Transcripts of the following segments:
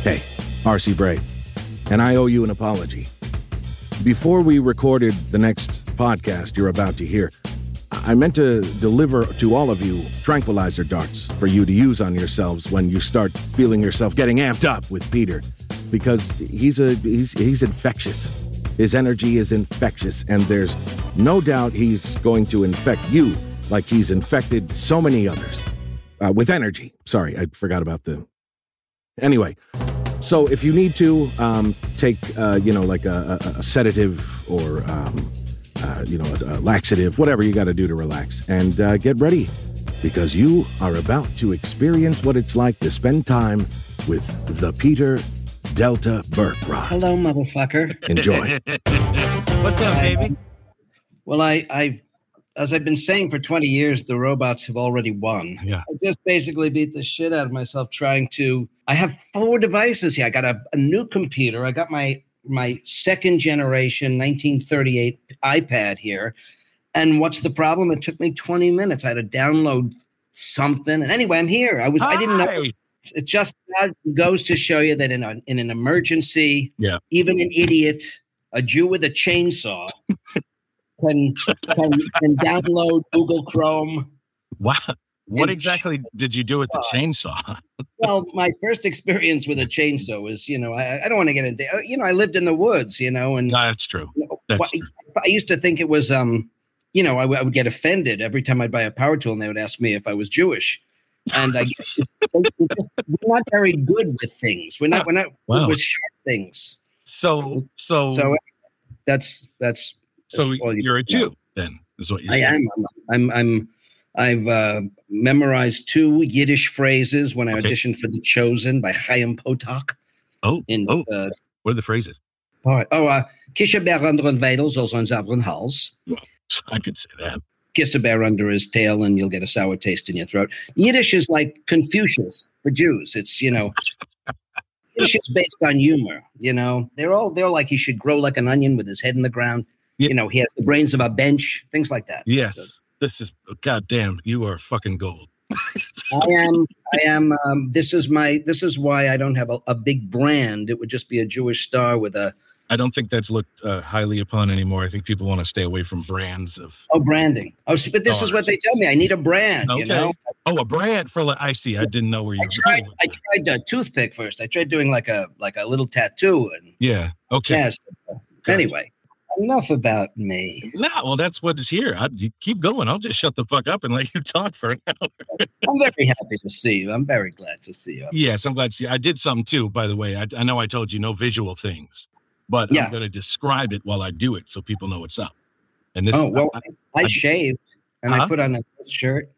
Hey, RC Bray, and I owe you an apology. Before we recorded the next podcast you're about to hear, I meant to deliver to all of you tranquilizer darts for you to use on yourselves when you start feeling yourself getting amped up with Peter, because he's a he's he's infectious. His energy is infectious, and there's no doubt he's going to infect you like he's infected so many others uh, with energy. Sorry, I forgot about the. Anyway, so if you need to um, take, uh, you know, like a, a, a sedative or, um, uh, you know, a, a laxative, whatever you got to do to relax, and uh, get ready because you are about to experience what it's like to spend time with the Peter Delta Burke Rod. Hello, motherfucker. Enjoy. What's up, baby? Well, I, I've, as I've been saying for 20 years, the robots have already won. Yeah. I just basically beat the shit out of myself trying to. I have four devices here. I got a, a new computer. I got my my second generation 1938 iPad here. And what's the problem? It took me 20 minutes. I had to download something. And anyway, I'm here. I was I didn't know it just uh, goes to show you that in, a, in an emergency, Yeah. even an idiot, a Jew with a chainsaw, can, can, can download Google Chrome. Wow. What And- exactly did you do with the chainsaw? Well, my first experience with a chainsaw was, you know, I, I don't want to get into, uh, you know, I lived in the woods, you know, and No, that's true. you know, That's what- true. I used to think it was, um, you know, I, w- I would get offended every time I'd buy a power tool and they would ask me if I was Jewish. And I guess we're not very good with things. We're not, we're not Wow. with sharp things. So, so, So that's that's so that's all you you're a. Jew then, is what you I am. I'm. I'm. I'm I've uh, memorized two Yiddish phrases when I Okay. auditioned for The Chosen by Chaim Potok. Oh, In oh, uh, what are the phrases? all right. Oh, uh, bear under een wedel, zal zijn zaveren hals. I could say that. Kiss a bear under his tail, and you'll get a sour taste in your throat. Yiddish is like Confucius for Jews. It's you know. Yiddish is based on humor. You know, they're all they're like he should grow like an onion with his head in the ground. Yeah. You know, he has the brains of a bench, things like that. Yes. This is, goddamn, you are fucking gold. I am. I am. Um, this is my. This is why I don't have a, a big brand. It would just be a Jewish star with a I don't think that's looked uh, highly upon anymore. I think people want to stay away from brands of. oh branding. Oh, but this is what they tell me. I need a brand. Okay. You know. Oh, a brand for. Like, I see. I didn't know where you I were tried. I tried a toothpick first. I tried doing like a like a little tattoo and Yeah. Okay. yes. Anyway, enough about me. No, well, that's what is here. I, you keep going. I'll just shut the fuck up and let you talk for an hour. I'm very happy to see you. I'm very glad to see you. Yes, I'm glad to see. you. I did some too, by the way. I, I know I told you no visual things, but Yeah. I'm going to describe it while I do it so people know what's up. And this, Oh well, I, I I- shaved and I Huh? put on a shirt.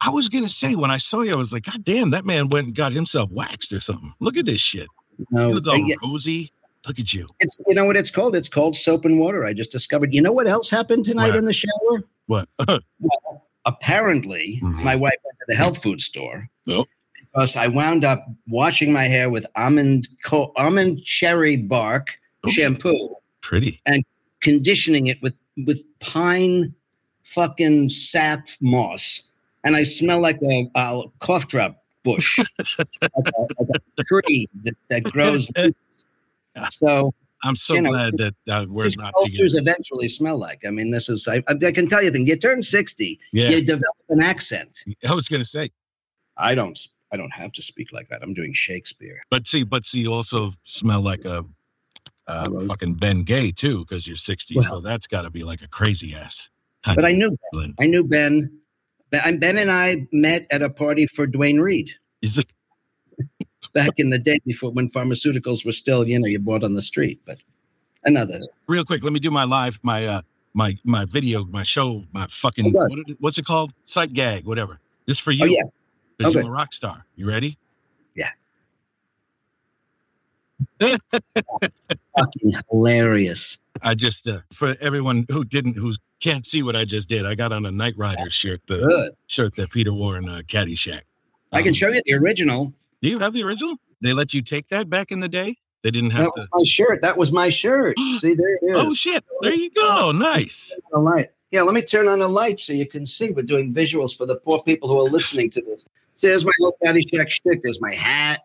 I was going to say when I saw you, I was like, God damn, that man went and got himself waxed or something. Look at this shit. No, You look all yeah, rosy. Look at you. it's you know what it's called. It's called soap and water. I just discovered. You know what else happened tonight What? in the shower? What? Well, apparently, Mhm. my wife went to the health food store Oh. because I wound up washing my hair with almond co- almond cherry bark Oh. shampoo, Pretty. And conditioning it with with pine fucking sap moss, and I smell like a, a cough drop bush, like, a, like a tree that, that grows. so I'm so You know, glad that uh, we're not cultures together. eventually smell like. I mean, this is I, I can tell you thing. You turn sixty, Yeah. you develop an accent. I was going to say, I don't. I don't have to speak like that. I'm doing Shakespeare. but see, but see, you also smell like a, uh, A fucking Ben Gay too, because you're 60. so that's got to be like a crazy ass. But I knew Glenn. I knew Ben. Ben Ben and I met at a party for Duane Reade Is it? Back in the day before when pharmaceuticals were still, you know, you bought on the street. But another. real quick let me do my live my uh my my video my show my fucking Oh, what it, what's it called sight gag whatever this for you Oh yeah. because okay. you're a rock star you ready Yeah. Fucking hilarious. i just uh, for everyone who didn't who can't see what i just did i got on a night rider shirt the Good. shirt that peter wore in uh, caddyshack I can Um, show you the original. Do you have the original they let you take that back in the day they didn't have That was my shirt. That was my shirt. See, there it oh, is. oh shit there you go nice All right. Yeah, let me turn on the light so you can see. We're doing visuals for the poor people who are listening to this. See, there's my little Caddyshack shtick. There's my hat.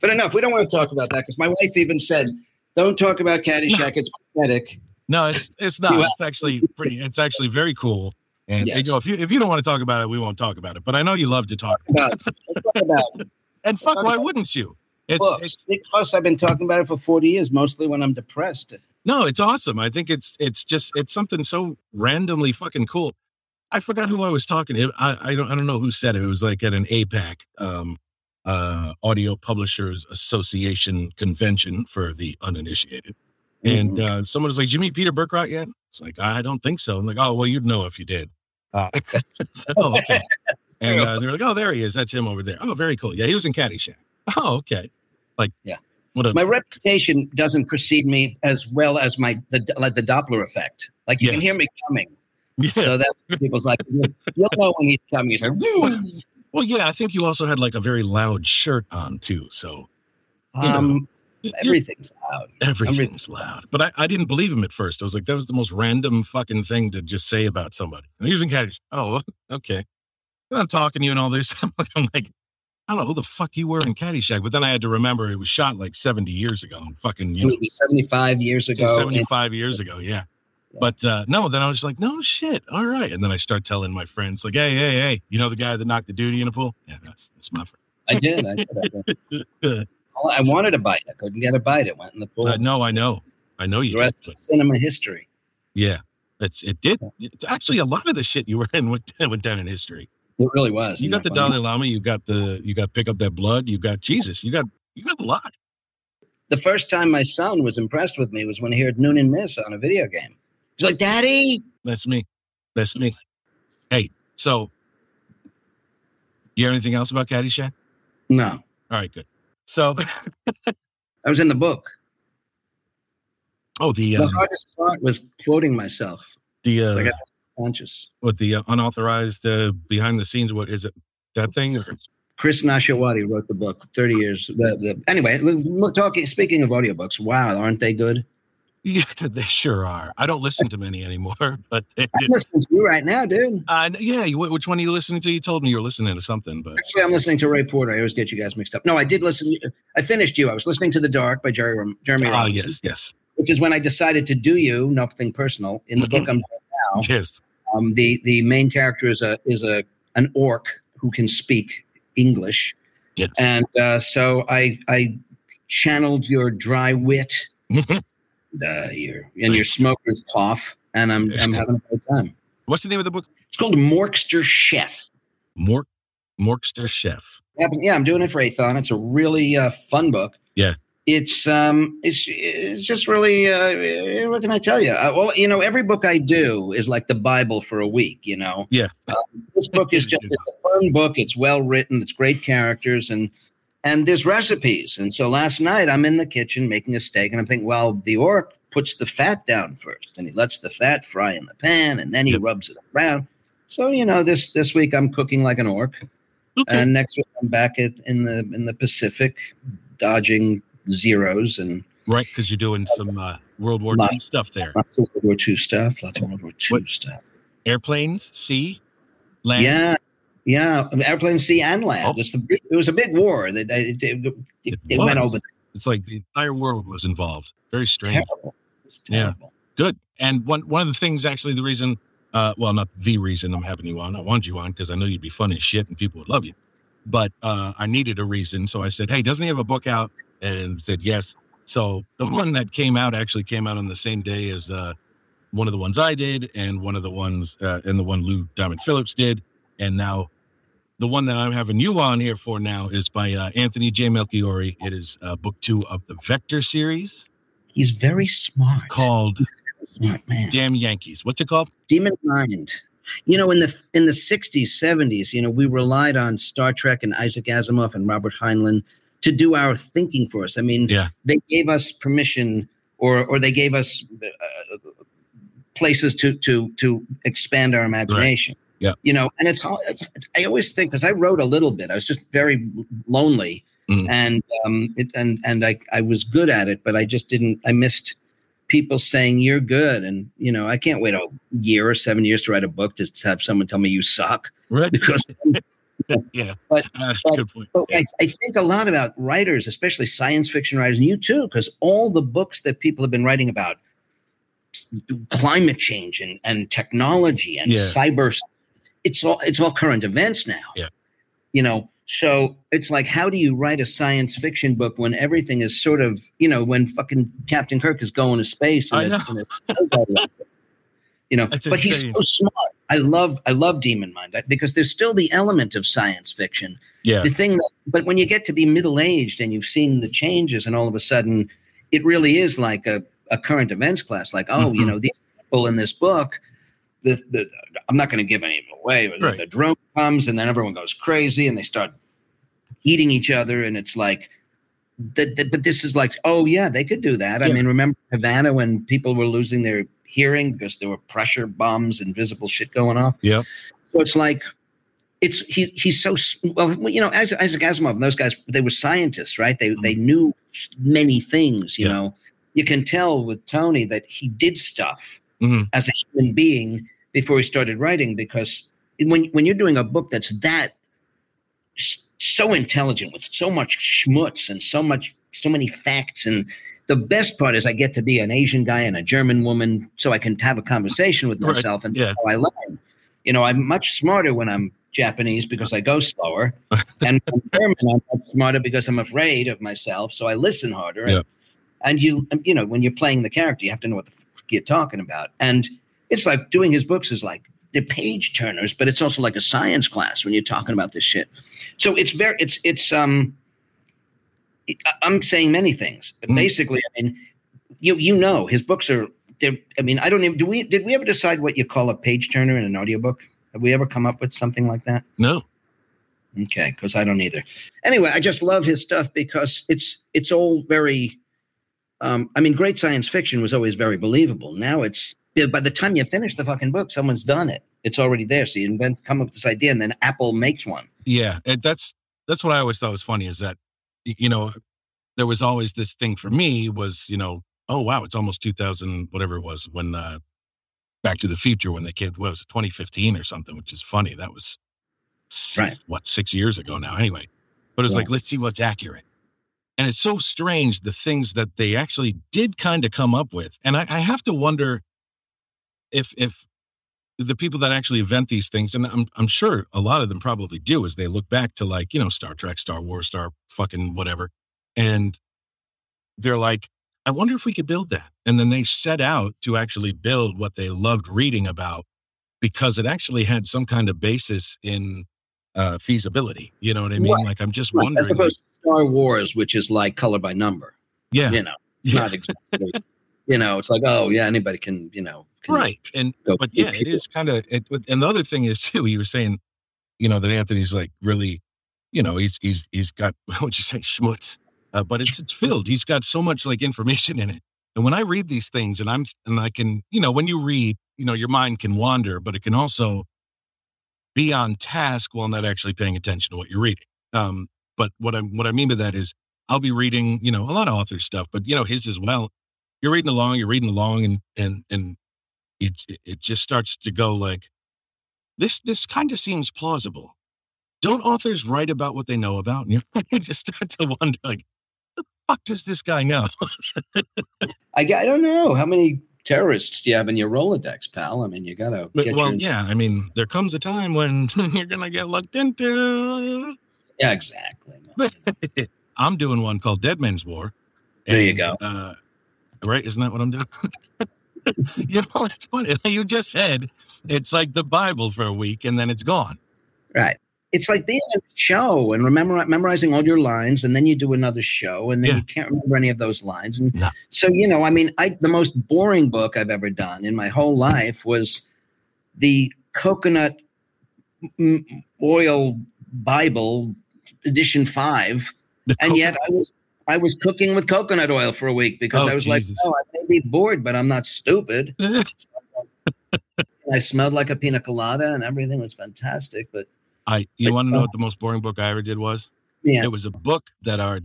But enough. We don't want to talk about that because my wife even said, "Don't talk about Caddyshack. It's pathetic." No, it's it's not. It's actually pretty. It's actually very cool. And Yes. you know, if you if you don't want to talk about it, we won't talk about it. But I know you love to talk. About, talk about And fuck, why wouldn't you? It's, books. it's Because I've been talking about it for 40 years, mostly when I'm depressed. no, it's awesome. I think it's it's just it's something so randomly fucking cool. I forgot who I was talking to. I, I don't I don't know who said it. It was like at an APAC, um, uh, Audio Publishers Association convention for the uninitiated. And uh, someone was like, "Did you meet Peter Berkrot yet?" It's like, "I don't think so." I'm like, "Oh, well, you'd know if you did." Uh, so, oh, okay. And uh, they're like, "Oh, there he is. That's him over there." Oh, very cool. Yeah, he was in Caddyshack. Oh, okay. Like, Yeah. What a my reputation doesn't precede me as well as my the like the Doppler effect. Like you can hear me coming, yeah. so that people's like, you'll know when he's coming. He's like, "Woo." Well, yeah. I think you also had like a very loud shirt on too, so You know, um, you- everything's loud. everything's loud. But I, I didn't believe him at first. I was like, that was the most random fucking thing to just say about somebody. And he's in Caddyshack. Oh, okay. And I'm talking to you and all this. I'm like, I don't know who the fuck you were in Caddyshack, but then I had to remember it was shot like 70 years ago. Fucking, you know, 75 years ago. and- 75 years ago. Yeah. But uh, no, then I was like, no shit. All right. And then I start telling my friends, like, hey, hey, hey, you know the guy that knocked the duty in the pool? Yeah, that's that's my friend. I did. I, did, I, did. I wanted a bite. I couldn't get a bite. It went in the pool. uh, no, I know. I know you The did. rest of cinema history. yeah, it's it did. It's actually a lot of the shit you were in went, went down in history. It really was. You got the funny? Dalai Lama, you got the you got pick up that blood, you got Jesus, you got you got a lot. The first time my son was impressed with me was when he heard Noon and Miss on a video game. He's like, Daddy. That's me. That's me. Hey, so you have anything else about Caddyshack? No, All right, good. So, I was in the book. oh, the The um, hardest part was quoting myself. the uh, I got conscious. what the uh, unauthorized uh, behind the scenes? What is it? That thing is Chris Nashawaty wrote the book 30 years. The, the, anyway, talking, speaking of audiobooks, wow, aren't they good? yeah, they sure are. I don't listen to many anymore, but I'm listening to you right now, dude. Uh, yeah, you, which one are you listening to? You told me you were listening to something, but Actually, I'm listening to Ray Porter. I always get you guys mixed up. No, I did listen. I finished you. I was listening to The Dark by Jerry, Jeremy Robinson, yes, yes, which is when I decided to do you, nothing personal. In the book I'm doing now, yes. um, the, the main character is a is a an orc who can speak English. Yes. And uh, so I I channeled your dry wit, uh, your and your smoker's cough, and I'm I'm having a great time. What's the name of the book? It's called Morkster Chef. Mork Morkster Chef. Yeah, yeah, I'm doing it for Aethon. It's a really uh, fun book. Yeah. It's um, it's it's just really uh, what can I tell you? Uh, well, you know, every book I do is like the Bible for a week. You know, Yeah. Uh, this book is just it's a fun book. It's well written. It's great characters and and there's recipes. And so last night I'm in the kitchen making a steak, and I'm thinking, well, the orc puts the fat down first, and he lets the fat fry in the pan, and then he Yep. rubs it around. So you know, this this week I'm cooking like an orc. Okay. And next week I'm back at, in the in the Pacific, dodging zeros and right, because you're doing some uh, World War Lot. II stuff there. lots of World War II stuff. Lots of World War II What- stuff. Airplanes, sea, land. Yeah, yeah. Airplane sea and land. Oh. It's the big, it was a big war. That it, it, it, It it went over. It's like the entire world was involved. Very strange. Terrible. Was Yeah. Good. And one one of the things, actually, the reason, uh, well, not the reason I'm having you on. I wanted you on because I know you'd be funny as shit and people would love you. But uh, I needed a reason, so I said, "Hey, doesn't he have a book out?" And said yes. So the one that came out actually came out on the same day as uh, one of the ones I did, and one of the ones, uh, and the one Lou Diamond Phillips did, and now the one that I'm having you on here for now is by uh, Anthony J. Melchiorri. It is uh, book two of the Vector series He's very smart. called smart man. Damn Yankees. What's it called? Demon Mind. You know, in the in the '60s, '70s, you know, we relied on Star Trek and Isaac Asimov and Robert Heinlein to do our thinking for us. I mean, Yeah. they gave us permission, or or they gave us uh, places to to to expand our imagination. Yeah. You know, and it's, all- it's I always think because I wrote a little bit, I was just very lonely, Mhm. and um, it, and and I I was good at it, but I just didn't. I missed people saying you're good, and you know, I can't wait a year or seven years to write a book to have someone tell me you suck Right. because. yeah. But- That's but- a good point. But Yeah. I, I think a lot about writers, especially science fiction writers, and you too, because all the books that people have been writing about climate change and, and technology and Yeah. cyber, it's all it's all current events now. Yeah. You know, so it's like, how do you write a science fiction book when everything is sort of, you know, when fucking Captain Kirk is going to space? I and know. and it- you know, That's but he's so smart. I love I love Demon Mind because there's still the element of science fiction Yeah. the thing that, but when you get to be middle aged and you've seen the changes and all of a sudden it really is like a, a current events class like oh you Mhm. know these people in this book the, the i'm not going to give any of it away but Right. the drone comes and then everyone goes crazy and they start eating each other and it's like that, that- but this is like oh yeah they could do that i mean remember havana when people were losing their hearing because there were pressure bombs invisible shit going off Yeah. so it's like it's he he's so well you know as Isaac Asimov and those guys they were scientists right they they knew many things you Mm-hmm. Yeah. know you can tell with Tony that he did stuff Mhm. as a human being before he started writing because when when you're doing a book that's that so intelligent with so much schmutz and so much so many facts and the best part is I get to be an Asian guy and a German woman so I can have a conversation with Right. myself and Yeah. how I learn. You know, I'm much smarter when I'm Japanese because I go slower, and when I'm German I'm much smarter because I'm afraid of myself, so I listen harder. Yeah. And you, you know, when you're playing the character, you have to know what the fuck you're talking about. And it's like doing his books is like they're page turners, but it's also like a science class when you're talking about this shit. So it's very, it's it's um, I'm saying many things. Mm. Basically, I mean, you you know, his books are. They're, I mean, I don't even. Do we? Did we ever decide what you call a page turner in an audiobook? Have we ever come up with something like that? No. Okay, because I don't either. Anyway, I just love his stuff because it's it's all very. Um, I mean, great science fiction was always very believable. Now it's by the time you finish the fucking book, someone's done it. It's already there. So you invent, come up with this idea, and then Apple makes one. Yeah. And that's that's what I always thought was funny is that you know there was always this thing for me was you know oh wow it's almost 2000 whatever it was when uh Back to the Future when they came what was it 2015 or something which is funny that was Right. what six years ago now anyway but it's Yeah. like let's see what's accurate and it's so strange the things that they actually did kind of come up with and I, I have to wonder if if the people that actually invent these things, and I'm I'm sure a lot of them probably do, is they look back to like you know Star Trek, Star Wars, Star fucking whatever, and they're like, I wonder if we could build that, and then they set out to actually build what they loved reading about because it actually had some kind of basis in uh, feasibility. You know what I mean? Right. Like I'm just Right, wondering. as opposed to Star Wars, which is like color by number. yeah, You know, yeah. not exactly. You know, it's like oh yeah, anybody can you know can right and but yeah it pew. is kind of and the other thing is too you were saying you know that anthony's like really you know he's he's he's got what you say schmutz uh, but it's it's filled he's got so much like information in it. And when i read these things and i'm and i can you know when you read you know your mind can wander but it can also be on task while not actually paying attention to what you're reading. Um but what i'm what i mean by that is i'll be reading you know a lot of author stuff but you know his as well you're reading along you're reading along and and and it it just starts to go like this this kind of seems plausible don't authors write about what they know about and you just start to wonder like the fuck does this guy know I, I don't know how many terrorists do you have in your Rolodex, pal. I mean, you gotta But- get well your, yeah i mean there comes a time when you're gonna get looked into yeah, exactly. i'm doing one called dead Men's war There you go. uh, right isn't that what i'm doing you know it's funny you just said it's like the bible for a week and then it's gone Right. It's like being in a show and remember memorizing all your lines, and then you do another show, and then Yeah. you can't remember any of those lines. And No. so, you know, I mean, I the most boring book I've ever done in my whole life was the coconut oil Bible edition five, The and co- yet I was I was cooking with coconut oil for a week because Oh, I was Jesus. like, oh, I may be bored, but I'm not stupid. I smelled like a pina colada, and everything was fantastic. But I you But, want to know uh, what the most boring book I ever did was? yeah, It was a book that our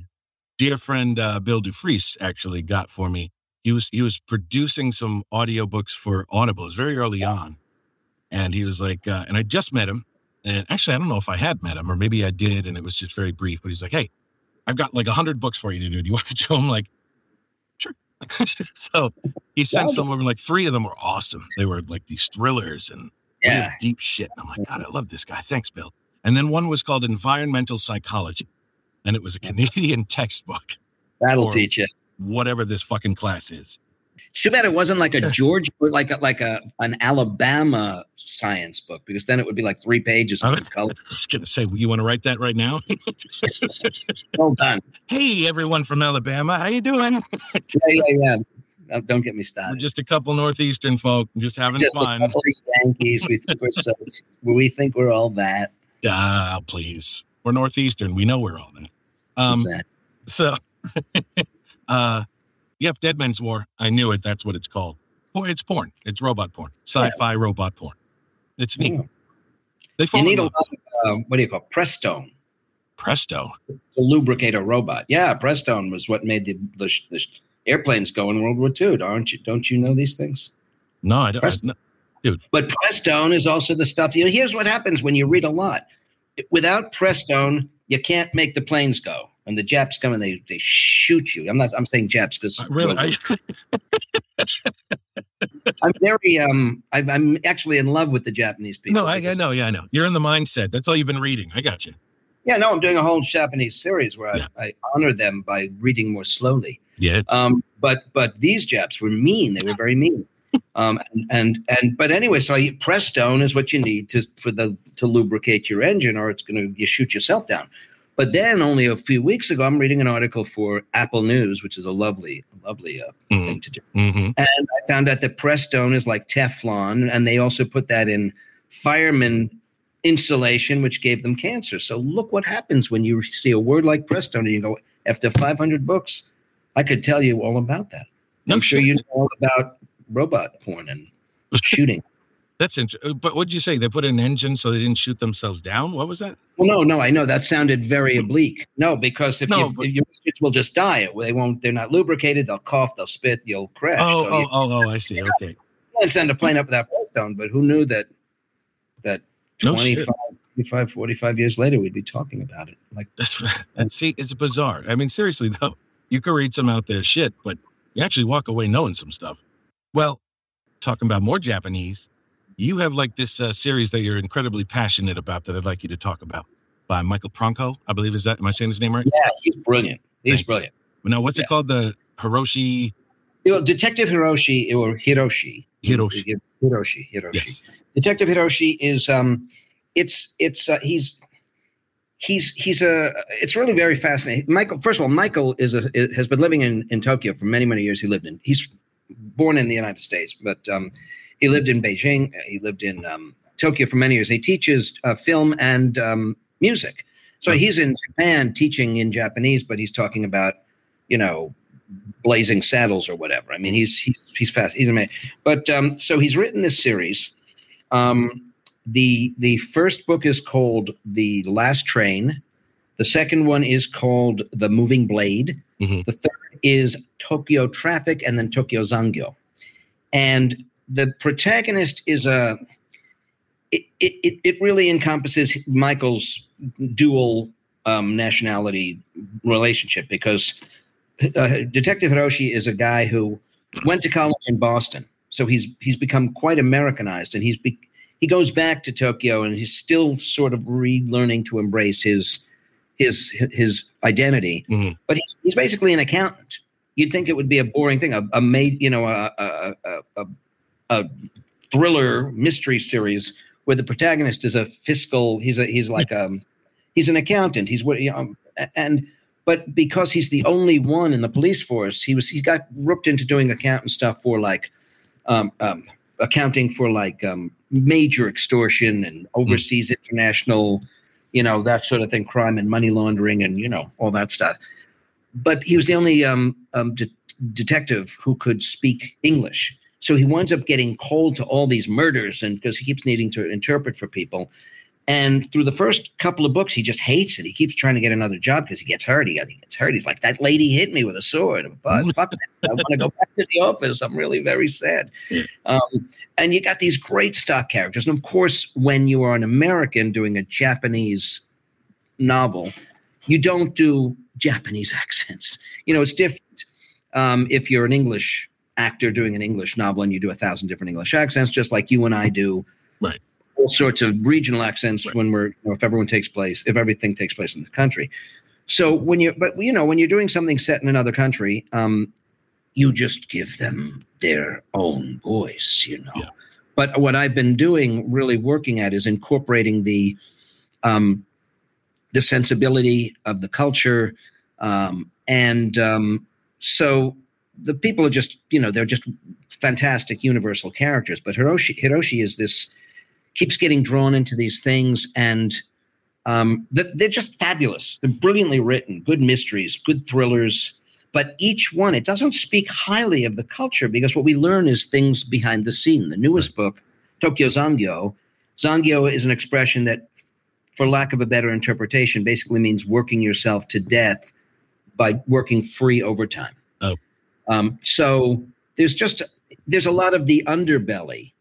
dear friend uh, Bill Dufris actually got for me. he was he was producing some audiobooks for Audible. It was very early on, and he was like, uh, and I just met him, and actually I don't know if I had met him or maybe I did, and it was just very brief. But he's like, hey, I've got like a hundred books for you to do. Do you want to do them? Like, sure. so he sent some over. Like three of them were awesome. They were like these thrillers and Yeah. deep shit. And I'm like, God, I mm-hmm. love this guy. Thanks, Bill. And then one was called Environmental Psychology, and it was a Canadian textbook, That'll teach you. whatever this fucking class is. It's too bad it wasn't like a Georgia, like a, like a an Alabama science book, because then it would be like three pages I of color. was gonna say, you want to write that right now? Well done. hey, everyone from Alabama, how you doing? Yeah, yeah, yeah. Uh, Don't get me We're started. just a couple northeastern folk, just having Just a fun. couple of Yankees. We think we're so, we think we're all that. Ah, please. We're northeastern. We know we're all that. Um, Exactly. so, uh, yep, Dead Man's War. I knew it. That's what it's called. Boy, it's porn. It's robot porn. Sci-fi robot porn. It's neat. Mm. They You need a lot of, uh, what do you call it? Prestone Presto. to lubricate a robot. Yeah, Prestone was what made the, the, the airplanes go in World War II. Don't you, don't you know these things? No, I don't. Presto. no. But Prestone is also the stuff. You know, here's what happens when you read a lot. Without Prestone, you can't make the planes go. And the Japs come and they, they shoot you. I'm not. I'm saying Japs because Uh, Really? I'm very. Um, I, I'm actually in love with the Japanese people. no, I, I know. Yeah, I know. You're in the mindset. That's all you've been reading. I got you. Yeah, no, I'm doing a whole Japanese series where I, Yeah. I honor them by reading more slowly. Yeah. Um, but but these Japs were mean. They were very mean. Um, and, and and but anyway, so I, Prestone is what you need to for the to lubricate your engine, or it's going to you shoot yourself down. But then only a few weeks ago, I'm reading an article for Apple News, which is a lovely, lovely uh, Mhm. thing to do. Mhm. And I found out that Prestone is like Teflon, and they also put that in fireman insulation, which gave them cancer. So look what happens when you see a word like Prestone and you go, after 500 books, I could tell you all about that. No I'm sure shit. you know all about robot porn and shooting. That's interesting. Uh, but what did you say? They put an engine so they didn't shoot themselves down? What was that? Well, no, no, I know that sounded very mm-hmm. oblique. No, because if, No, you, but- if your kids will just die, they won't. They're not lubricated. They'll cough. They'll spit. You'll crash. Oh, So oh, you oh, oh, I see. Okay. can't send a plane up without Prestone. But who knew that? That No 25, shit. 25, 45 years later, we'd be talking about it. Like, That's and see, it's bizarre. I mean, seriously though, you could read some out there shit, but you actually walk away knowing some stuff. Well, talking about more Japanese, you have like this uh, series that you're incredibly passionate about that I'd like you to talk about by Michael Pronko. I believe is that. Am I saying his name right? yeah, he's brilliant. He's Thank you. brilliant. Now, what's Yeah. it called? The Hiroshi You know, Detective Hiroshi or Hiroshi. Hiroshi. Hiroshi. Hiroshi. Yes. Detective Hiroshi is um, it's it's uh, he's he's he's a it's really very fascinating. Michael, first of all, Michael is a has been living in in Tokyo for many many years. He lived in he's born in the United States, but um, he lived in Beijing. He lived in um, Tokyo for many years. He teaches uh, film and um, music. So he's in Japan teaching in Japanese, but he's talking about you know blazing saddles or whatever. I mean, he's he's he's fast. He's amazing. But um, so he's written this series. Um, the the first book is called The Last Train. The second one is called The Moving Blade. Mhm. The third is Tokyo Traffic, and then Tokyo Zangyo. And the protagonist is a. It, it, it- it really encompasses Michael's dual um, nationality relationship because uh, Detective Hiroshi is a guy who went to college in Boston, so he's he's become quite Americanized, and he's be, he goes back to Tokyo, and he's still sort of relearning to embrace his his his identity. Mhm. But he's, he's basically an accountant. You'd think it would be a boring thing, a, a made you know a a, a, a a thriller mystery series where the protagonist is a fiscal. He's a he's like um he's an accountant. He's what you know, and but because he's the only one in the police force, he was he got roped into doing accountant stuff for like um, um, accounting for like um, major extortion and overseas international, you know that sort of thing, crime and money laundering and you know all that stuff. But he was the only um, um, de- detective who could speak English. So he winds up getting called to all these murders, and because he keeps needing to interpret for people, And through the first couple of books, he just hates it. He keeps trying to get another job because he gets hurt. He, he, gets hurt. He's like, that lady hit me with a sword. But fuck that. I want to go back to the office. I'm really very sad. Um, and you got these great stock characters. And of course, when you are an American doing a Japanese novel, you don't do Japanese accents. You know, it's different um, if you're an English actor doing an English novel and you do a thousand different English accents, just like you and I do. Right all sorts of regional accents right. when we're you know, if everyone takes place if everything takes place in the country so when you but you know when you're doing something set in another country um you just give them their own voice you know yeah. but what i've been doing really working at is incorporating the um the sensibility of the culture um and um so the people are just you know they're just fantastic universal characters but hiroshi hiroshi is this keeps getting drawn into these things and um, they're just fabulous. They're brilliantly written, good mysteries, good thrillers. But each one, it doesn't speak highly of the culture because what we learn is things behind the scene. The newest book, Tokyo Zangyo, Zangyo is an expression that, for lack of a better interpretation, basically means working yourself to death by working free overtime. Oh. Um, so there's just there's a lot of the underbelly,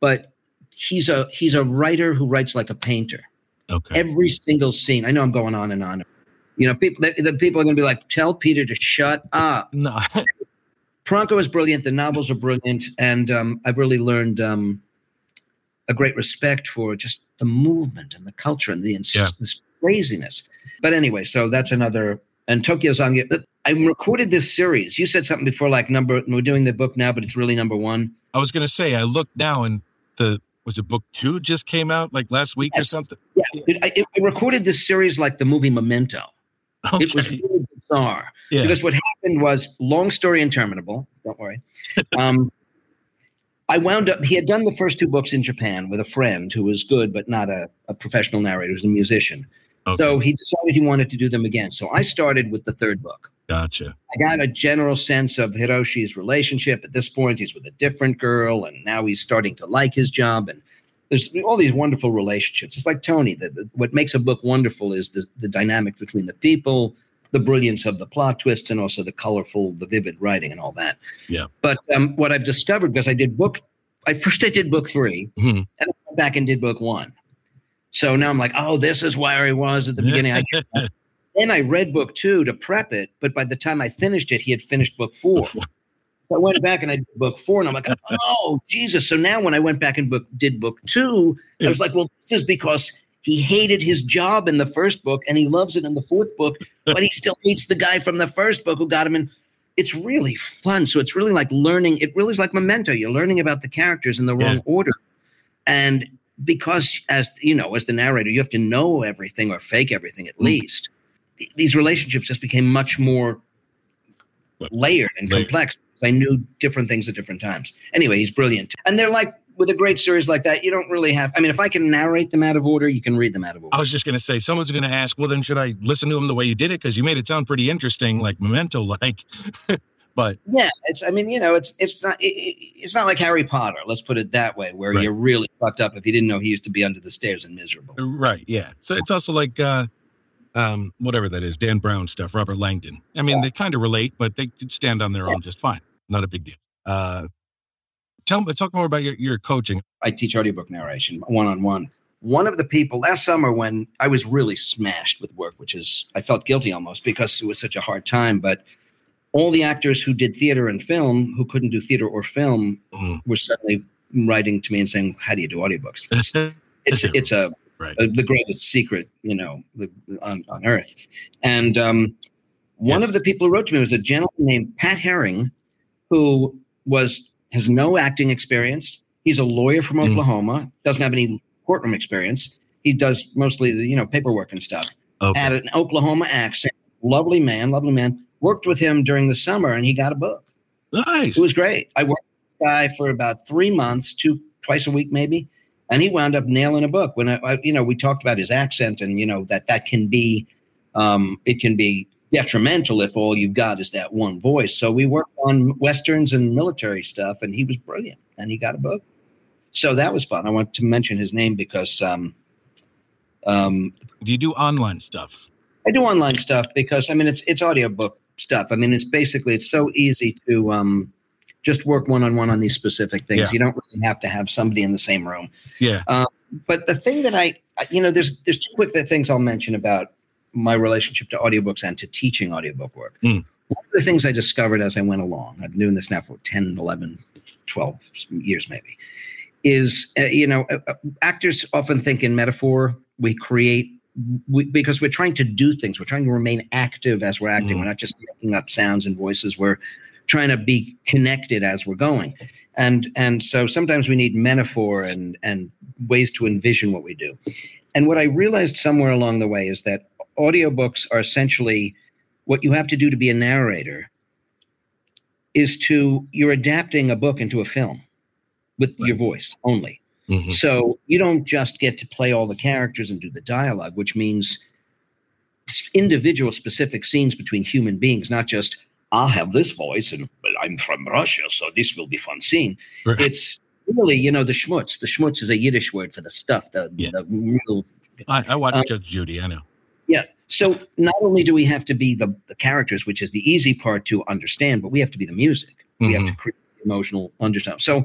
but he's a he's a writer who writes like a painter. Okay. Every single scene. I know I'm going on and on. You know, people the, the people are going to be like, "Tell Peter to shut up." No. Pronko is brilliant. The novels are brilliant, and um, I've really learned um, a great respect for just the movement and the culture and the ins- yeah. this craziness. But anyway, so that's another. And Tokyo Zangyo. I recorded this series. You said something before, like number. We're doing the book now, but it's really number one. I was going to say, I look now and the was it book two just came out like last week yes. or something? Yeah, it, I, it recorded this series like the movie Memento. Okay. It was really bizarre yeah. because what happened was long story interminable. Don't worry. Um, I wound up. He had done the first two books in Japan with a friend who was good, but not a, a professional narrator. He was a musician. Okay. So he decided he wanted to do them again. So I started with the third book. Gotcha. I got a general sense of Hiroshi's relationship. At this point, he's with a different girl, and now he's starting to like his job. And there's all these wonderful relationships. It's like Tony. The, the, what makes a book wonderful is the, the dynamic between the people, the brilliance of the plot twists, and also the colorful, the vivid writing, and all that. Yeah. But um, what I've discovered because I did book, I first I did book 3 mm-hmm. and I went back and did book one. So now I'm like, oh, this is where he was at the beginning. I then I read book two to prep it, but by the time I finished it, he had finished book four. so I went back and I did book four, and I'm like, oh Jesus! So now when I went back and book did book two, I was like, well, this is because he hated his job in the first book and he loves it in the fourth book, but he still hates the guy from the first book who got him in. It's really fun. So it's really like learning. It really is like Memento. You're learning about the characters in the wrong Yeah. order, and because as you know, as the narrator, you have to know everything or fake everything at Mm. least. Th- These relationships just became much more layered and Layered. complex. I knew different things at different times. Anyway, he's brilliant, and they're like with a great series like that. You don't really have. I mean, if I can narrate them out of order, you can read them out of order. I was just going to say, someone's going to ask, well, then should I listen to them the way you did it? Because you made it sound pretty interesting, like Memento like. but Yeah, it's. I mean, you know, it's it's not it, it- it's not like Harry Potter. Let's put it that way, where Right. you're really fucked up if you didn't know he used to be under the stairs and miserable. right, yeah. So it's also like, uh, um, whatever that is, Dan Brown stuff, Robert Langdon. I mean, they kind of relate, but they could stand on their own just fine. Not a big deal. Uh, tell me, talk more about your, your coaching. I teach audiobook narration one on one. One of the people last summer when I was really smashed with work, which is I felt guilty almost because it was such a hard time, but all the actors who did theater and film who couldn't do theater or film Mhm. were suddenly writing to me and saying, "How do you do audiobooks?" It's it's a right. the greatest secret, you know, the, on, on earth. And um, one Yes. of the people who wrote to me was a gentleman named Pat Herring, who was has no acting experience. He's a lawyer from Mm. Oklahoma, doesn't have any courtroom experience. He does mostly the you know paperwork and stuff. Okay. Had an Oklahoma accent. Lovely man, lovely man. Worked with him during the summer, and he got a book. Nice. It was great. I worked with this guy for about three months, two twice a week maybe, and he wound up nailing a book. When I, I you know, we talked about his accent and you know that that can be, um, it can be detrimental if all you've got is that one voice. So we worked on westerns and military stuff, and he was brilliant, and he got a book. So that was fun. I want to mention his name because um, Um, Do you do online stuff? I do online stuff because I mean it's it's audiobook stuff. I mean it's basically it's so easy to um, just work one on one on these specific things. Yeah. You don't really have to have somebody in the same room. Yeah. But the thing that I I- you know there's there's two quick things I'll mention about my relationship to audiobooks and to teaching audiobook work. Mm. One of the things I discovered as I went along, I've been doing this now for 10, 11, 12 years maybe, is, uh, you know, uh, uh, actors often think in metaphor. We create, we, because we're trying to do things. We're trying to remain active as we're acting. Mm. We're not just making up sounds and voices. We're trying to be connected as we're going. And, and so sometimes we need metaphor and, and ways to envision what we do. And what I realized somewhere along the way is that audiobooks are essentially what you have to do to be a narrator is to you're adapting a book into a film with your voice only. Mhm. So you don't just get to play all the characters and do the dialogue, which means individual specific scenes between human beings, not just I'll have this voice and well, I'm from Russia, so this will be fun scene. Right. It's really, you know, the schmutz. The schmutz is a Yiddish word for the stuff, the, Yeah. the real I, I watched Um, Judge Judy. I know. yeah. So not only do we have to be the, the characters, which is the easy part to understand, but we have to be the music. We have to Mm-hmm. create emotional undertone. So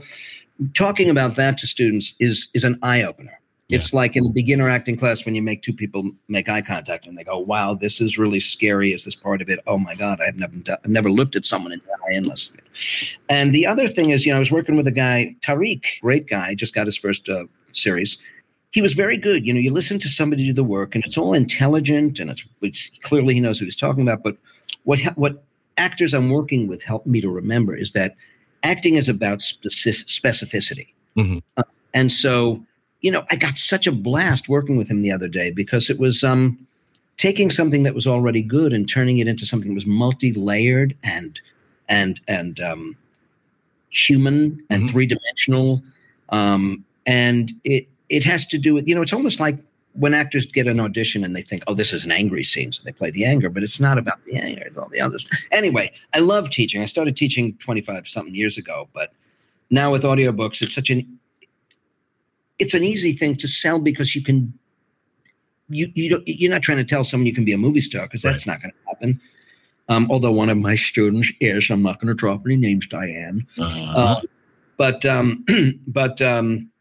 talking about that to students is is an eye opener. It's like in a beginner acting class when you make two people make eye contact and they go, "Wow, this is really scary." Is this part of it? Oh my God, I've never done, I've never looked at someone in that eye unless. And the other thing is, you know, I was working with a guy, Tariq, great guy, just got his first uh, series he was very good. You know, you listen to somebody do the work, and it's all intelligent, and it's, it's clearly he knows what he's talking about. But what what actors I'm working with help me to remember is that acting is about speci- specificity, Mhm. Uh, and so you know, I got such a blast working with him the other day because it was um, taking something that was already good and turning it into something that was multi-layered and and and um, human and Mhm. three-dimensional, um, and it it has to do with you know it's almost like when actors get an audition and they think oh this is an angry scene so they play the anger but it's not about the anger it's all the others anyway i love teaching. I started teaching 25 something years ago but now with audiobooks it's such an it's an easy thing to sell because you can you you don't you're not trying to tell someone you can be a movie star because that's not going to happen um, although one of my students is i'm not going to drop any names diane Uh, uh, but um, but um,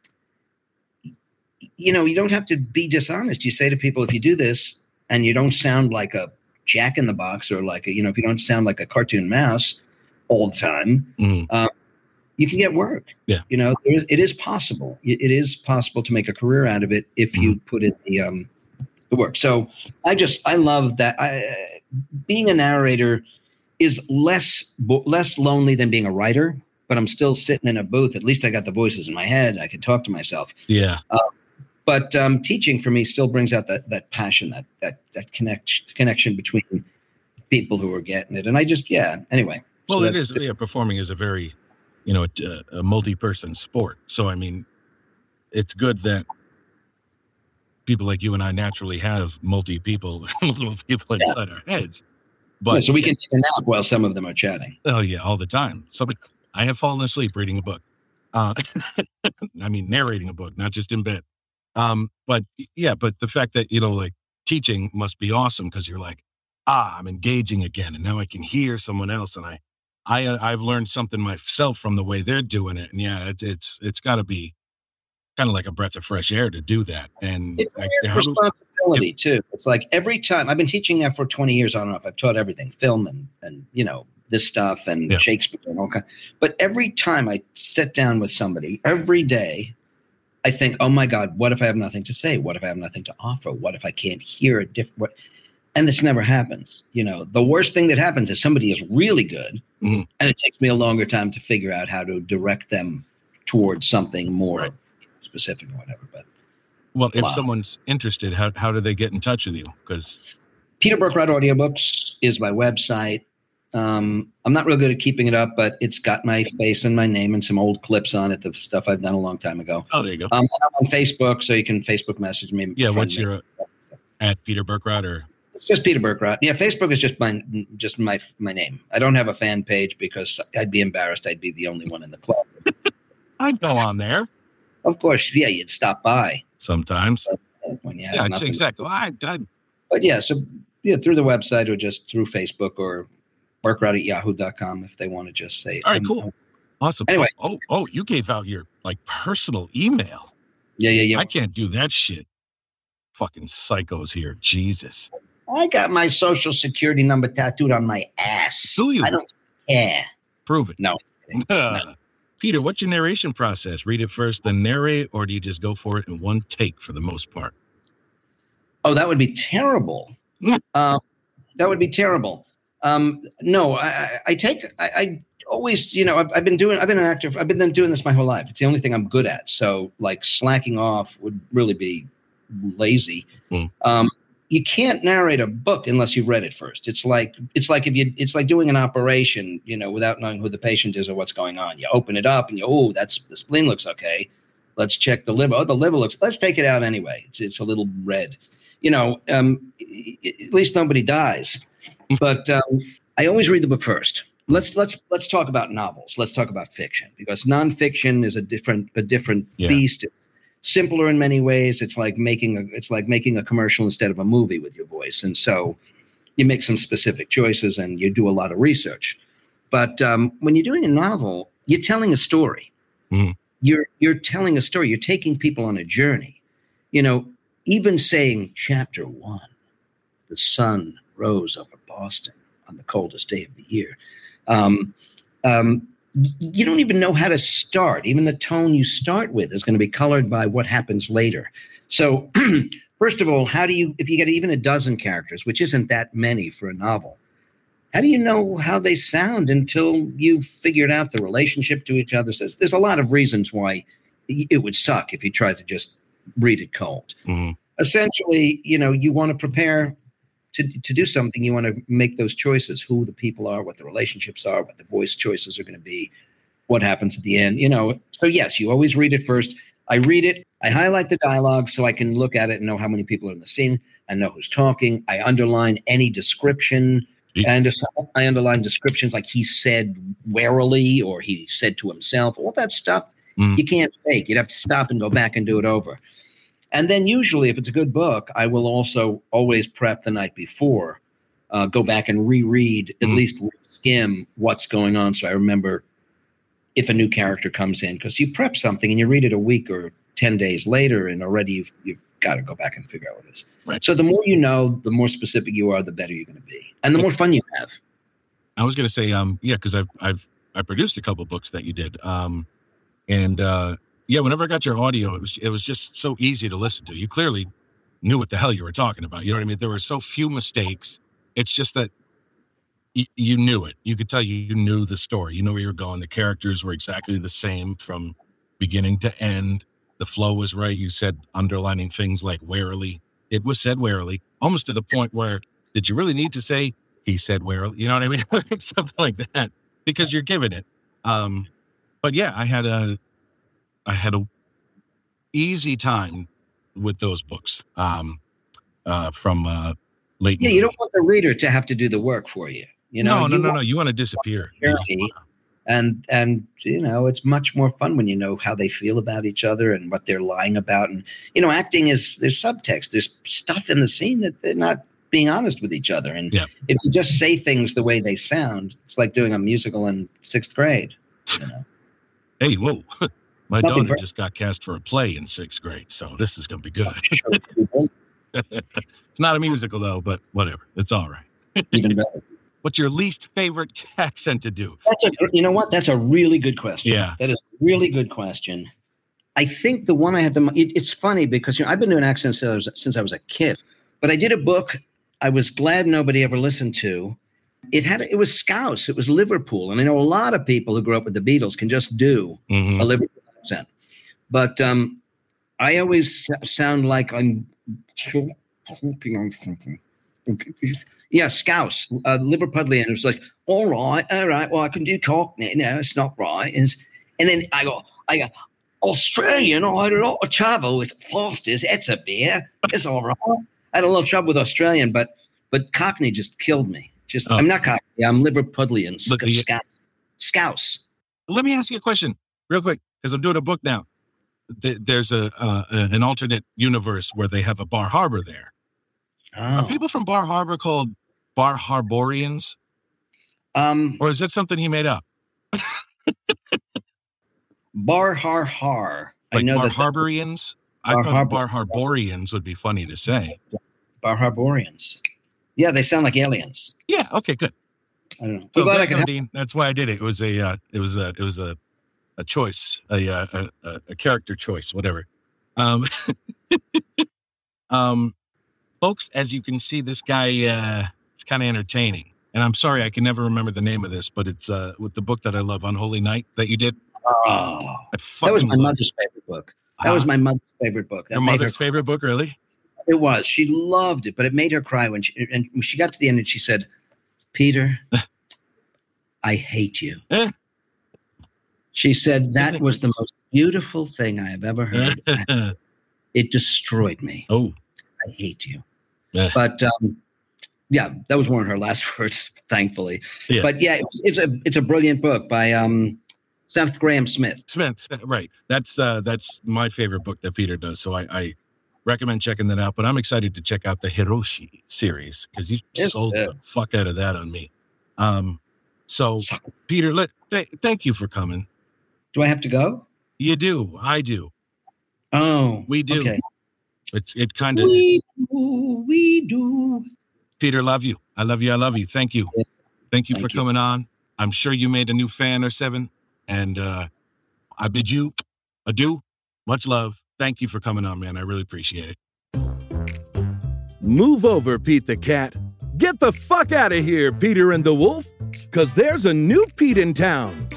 you know, you don't have to be dishonest. You say to people, if you do this and you don't sound like a jack in the box or like a, you know, if you don't sound like a cartoon mouse all the time, mhm. You can get work. Yeah. You know, there is, it is possible. It, is possible to make a career out of it if you put in the um, the work. So I just I love that. I, being a narrator is less less lonely than being a writer. But I'm still sitting in a booth. At least I got the voices in my head. I can talk to myself. Yeah. But um, teaching for me still brings out that that passion, that that that connect connection between people who are getting it. And I just yeah. Anyway. Well, so it that's- Yeah, performing is a very, you know, a, a multi-person sport. So I mean, it's good that people like you and I naturally have multi people, multiple people inside our heads. But yeah, so we can take a nap while some of them are chatting. oh yeah, all the time. So I have fallen asleep reading a book. Uh, I mean, narrating a book, not just in bed. Um, but yeah, but the fact that you know, like teaching must be awesome because you're like, ah, I'm engaging again, and now I can hear someone else, and I, I, uh, I've learned something myself from the way they're doing it, and yeah, it, it's it's got to be kind of like a breath of fresh air to do that. And It's I- a how do- responsibility too. It's like every time I've been teaching now for 20 years on and off. I've taught everything, film and and you know this stuff and Yeah. Shakespeare and all kind. But every time I sit down with somebody, every day, I think, oh my God, what if I have nothing to say? What if I have nothing to offer? What if I can't hear a different? And this never happens. You know, the worst thing that happens is somebody is really good, Mhm. and it takes me a longer time to figure out how to direct them towards something more Right. specific or whatever. But well, if Wow. someone's interested, how how do they get in touch with you? Because Peter Berkrot Audiobooks is my website. Um, I'm not real good at keeping it up, but it's got my face and my name and some old clips on it, the stuff I've done a long time ago. oh, there you go. Um, I'm on Facebook, so you can Facebook message me. yeah, what's me. your at Peter Berkrot or It's just Peter Berkrot. Yeah, Facebook is just my just my my name. I don't have a fan page because I'd be embarrassed. I'd be the only one in the club. I'd go on there Of course, yeah, you'd stop by. sometimes. when you yeah, exactly. Well, I, I, but yeah, so yeah, through the website or just through Facebook or berkrot at yahoo.com if they want to just say. All right, cool. Oh, awesome. Anyway. Oh, oh, oh, you gave out your like personal email. Yeah, yeah, yeah. I can't do that shit. Fucking psychos here. Jesus. I got my social security number tattooed on my ass. Do you? I don't care. Prove it. No. no. Peter, what's your narration process? Read it first, then narrate, or do you just go for it in one take for the most part? Oh, that would be terrible. uh, that would be terrible. Um, no, I, I take, I, I, always, you know, I've, I've, been doing, I've been an actor, I've been doing this my whole life. It's the only thing I'm good at. So, like, slacking off would really be lazy. Mm. Um, you can't narrate a book unless you've read it first. It's like it's like if you it's like doing an operation, you know, without knowing who the patient is or what's going on. You open it up and you oh, that's the spleen looks okay. Let's check the liver. Oh, the liver looks. Let's take it out anyway. It's it's a little red. You know, um, at least nobody dies. But um, I always read the book first. Let's let's let's talk about novels. Let's talk about fiction because nonfiction is a different a different yeah. beast simpler in many ways. It's like making a it's like making a commercial instead of a movie with your voice, and so you make some specific choices and you do a lot of research. But um, when you're doing a novel, you're telling a story. Mm. You're you're telling a story. You're taking people on a journey. You know, even saying chapter one, the sun rose over Boston on the coldest day of the year. Um, um, you don't even know how to start. Even the tone you start with is going to be colored by what happens later. So, first of all, how do you, if you get even a dozen characters, which isn't that many for a novel, how do you know how they sound until you've figured out the relationship to each other? There's, there's a lot of reasons why it would suck if you tried to just read it cold. Mm-hmm. Essentially, you know, you want to prepare to, to do something, you want to make those choices who the people are, what the relationships are, what the voice choices are going to be, what happens at the end. You know, so yes, you always read it first. I read it, I highlight the dialogue so I can look at it and know how many people are in the scene. I know who's talking. I underline any description. And I underline descriptions like he said warily or he said to himself, all that stuff mm. you can't fake. You'd have to stop and go back and do it over. And then usually, if it's a good book, I will also always prep the night before, uh, go back and reread, at mm least skim what's going on. So I remember if a new character comes in, because you prep something and you read it a week or 10 days later, and already you've, you've got to go back and figure out what it is. Right. So the more you know, the more specific you are, the better you're going to be, and the more fun you have. I was going to say, um, yeah, because I've I've I produced a couple books that you did, um, and uh, yeah, whenever I got your audio, it was it was just so easy to listen to. You clearly knew what the hell you were talking about. You know what I mean? There were so few mistakes. It's just that y- you knew it. You could tell you you knew the story. You know where you're going. The characters were exactly the same from beginning to end. The flow was right. You said underlining things like warily. It was said warily, almost to the point where did you really need to say he said warily? You know what I mean? Something like that because you're giving it. Um, but yeah, I had a I had a easy time with those books um, uh, from uh, late. Yeah, you don't want the reader to have to do the work for you. You know, no, no, you no, no. You want to disappear. And and you know, it's much more fun when you know how they feel about each other and what they're lying about. And you know, acting is there's subtext. There's stuff in the scene that they're not being honest with each other. And yeah. if you just say things the way they sound, it's like doing a musical in sixth grade. You know? hey, whoa. My Nothing daughter just got cast for a play in sixth grade, so this is going to be good. it's not a musical though, but whatever. It's all right. Even better. What's your least favorite accent to do? That's a you know what? That's a really good question. Yeah, that is a really good question. I think the one I had the it, it's funny because you know I've been doing accents since I, was, since I was a kid, but I did a book I was glad nobody ever listened to. It had it was Scouse, it was Liverpool, and I know a lot of people who grew up with the Beatles can just do mm-hmm. a Liverpool But um, I always sound like I'm talking on something. Yeah, Scouse, uh, Liverpudlian. It was like, all right, all right, well, I can do Cockney. No, it's not right. And, and then I go, I go, Australian, I had a lot of trouble with Foster's. It's a beer. It's all right. I had a little trouble with Australian, but but Cockney just killed me. Just oh. I'm not Cockney. I'm Liverpudlian. Scouse. Scouse. Let me ask you a question real quick because I'm doing a book now. th- there's a uh, an alternate universe where they have a Bar Harbor there. Are Oh. people from Bar Harbor called Bar Harborians, Um, or is that something he made up? bar har har. I know Bar Harborians? I thought Harbor- Bar Harborians would be funny to say. bar harborians. Yeah, they sound like aliens. Yeah. Okay. Good. I don't know. So glad I help. That's why I did it. It was a uh, it was a it was a a choice, a uh, a, a, a character choice, whatever. Um, um, folks, as you can see, this guy uh, is kind of entertaining. And I'm sorry, I can never remember the name of this, but it's uh, with the book that I love, Unholy Night, that you did. Oh, that was my mother's favorite book. That was Ah, my mother's favorite book. That your made her mother's favorite book, really? It was. She loved it, but it made her cry when she and when she got to the end and she said, "Peter, I hate you." She said that was the most beautiful thing I have ever heard. it destroyed me. oh, I hate you. Yeah. But um, yeah, that was one of her last words, thankfully. Yeah. But yeah, it's, it's a it's a brilliant book by um, Seth Grahame-Smith. Smith, right? That's uh, that's my favorite book that Peter does. So I, I recommend checking that out. But I'm excited to check out the Hiroshi series because you It's sold good. the fuck out of that on me. Um, so Peter, let th- thank you for coming. Do I have to go? You do, I do, Oh, we do. Okay. It's it kind of We do. We do. Peter, love you. I love you. I love you. Thank you. Thank you Thank for you. coming on. I'm sure you made a new fan or seven, and uh, I bid you adieu. Much love. Thank you for coming on, man. I really appreciate it. Move over, Pete the Cat. Get the fuck out of here, Peter and the Wolf, because there's a new Pete in town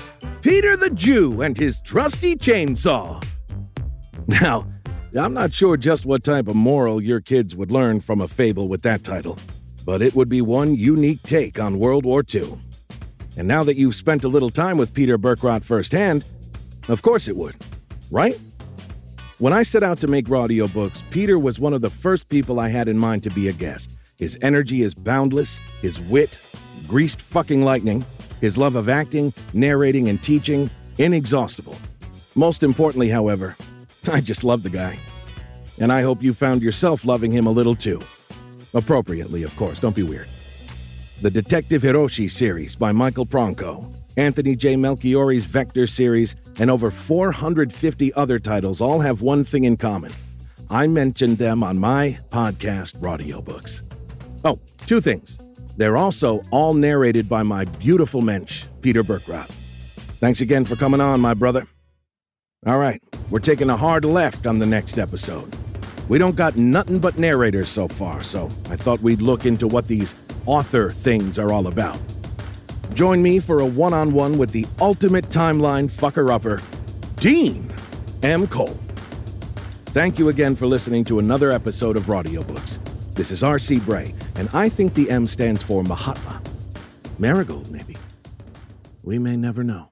Peter the Jew and his trusty chainsaw. Now, I'm not sure just what type of moral your kids would learn from a fable with that title, but it would be one unique take on World War II. And now that you've spent a little time with Peter Berkrot firsthand, of course it would, right? When I set out to make audiobooks, Peter was one of the first people I had in mind to be a guest. His energy is boundless, his wit, greased fucking lightning, his love of acting, narrating, and teaching, inexhaustible. Most importantly, however, I just love the guy. And I hope you found yourself loving him a little too. Appropriately, of course, don't be weird. The Detective Hiroshi series by Michael Pronko, Anthony J. Melchiorri's Vector series, and over 450 other titles all have one thing in common. I mentioned them on my podcast, Audiobooks. Oh, two things. They're also all narrated by my beautiful mensch, Peter Berkrot. Thanks again for coming on, my brother. All right, we're taking a hard left on the next episode. We don't got nothing but narrators so far, so I thought we'd look into what these author things are all about. Join me for a one on one with the ultimate timeline fucker upper, Dean M. Cole. Thank you again for listening to another episode of Audiobooks. This is R.C. Bray, and I think the M stands for Mahatma. Marigold, maybe. We may never know.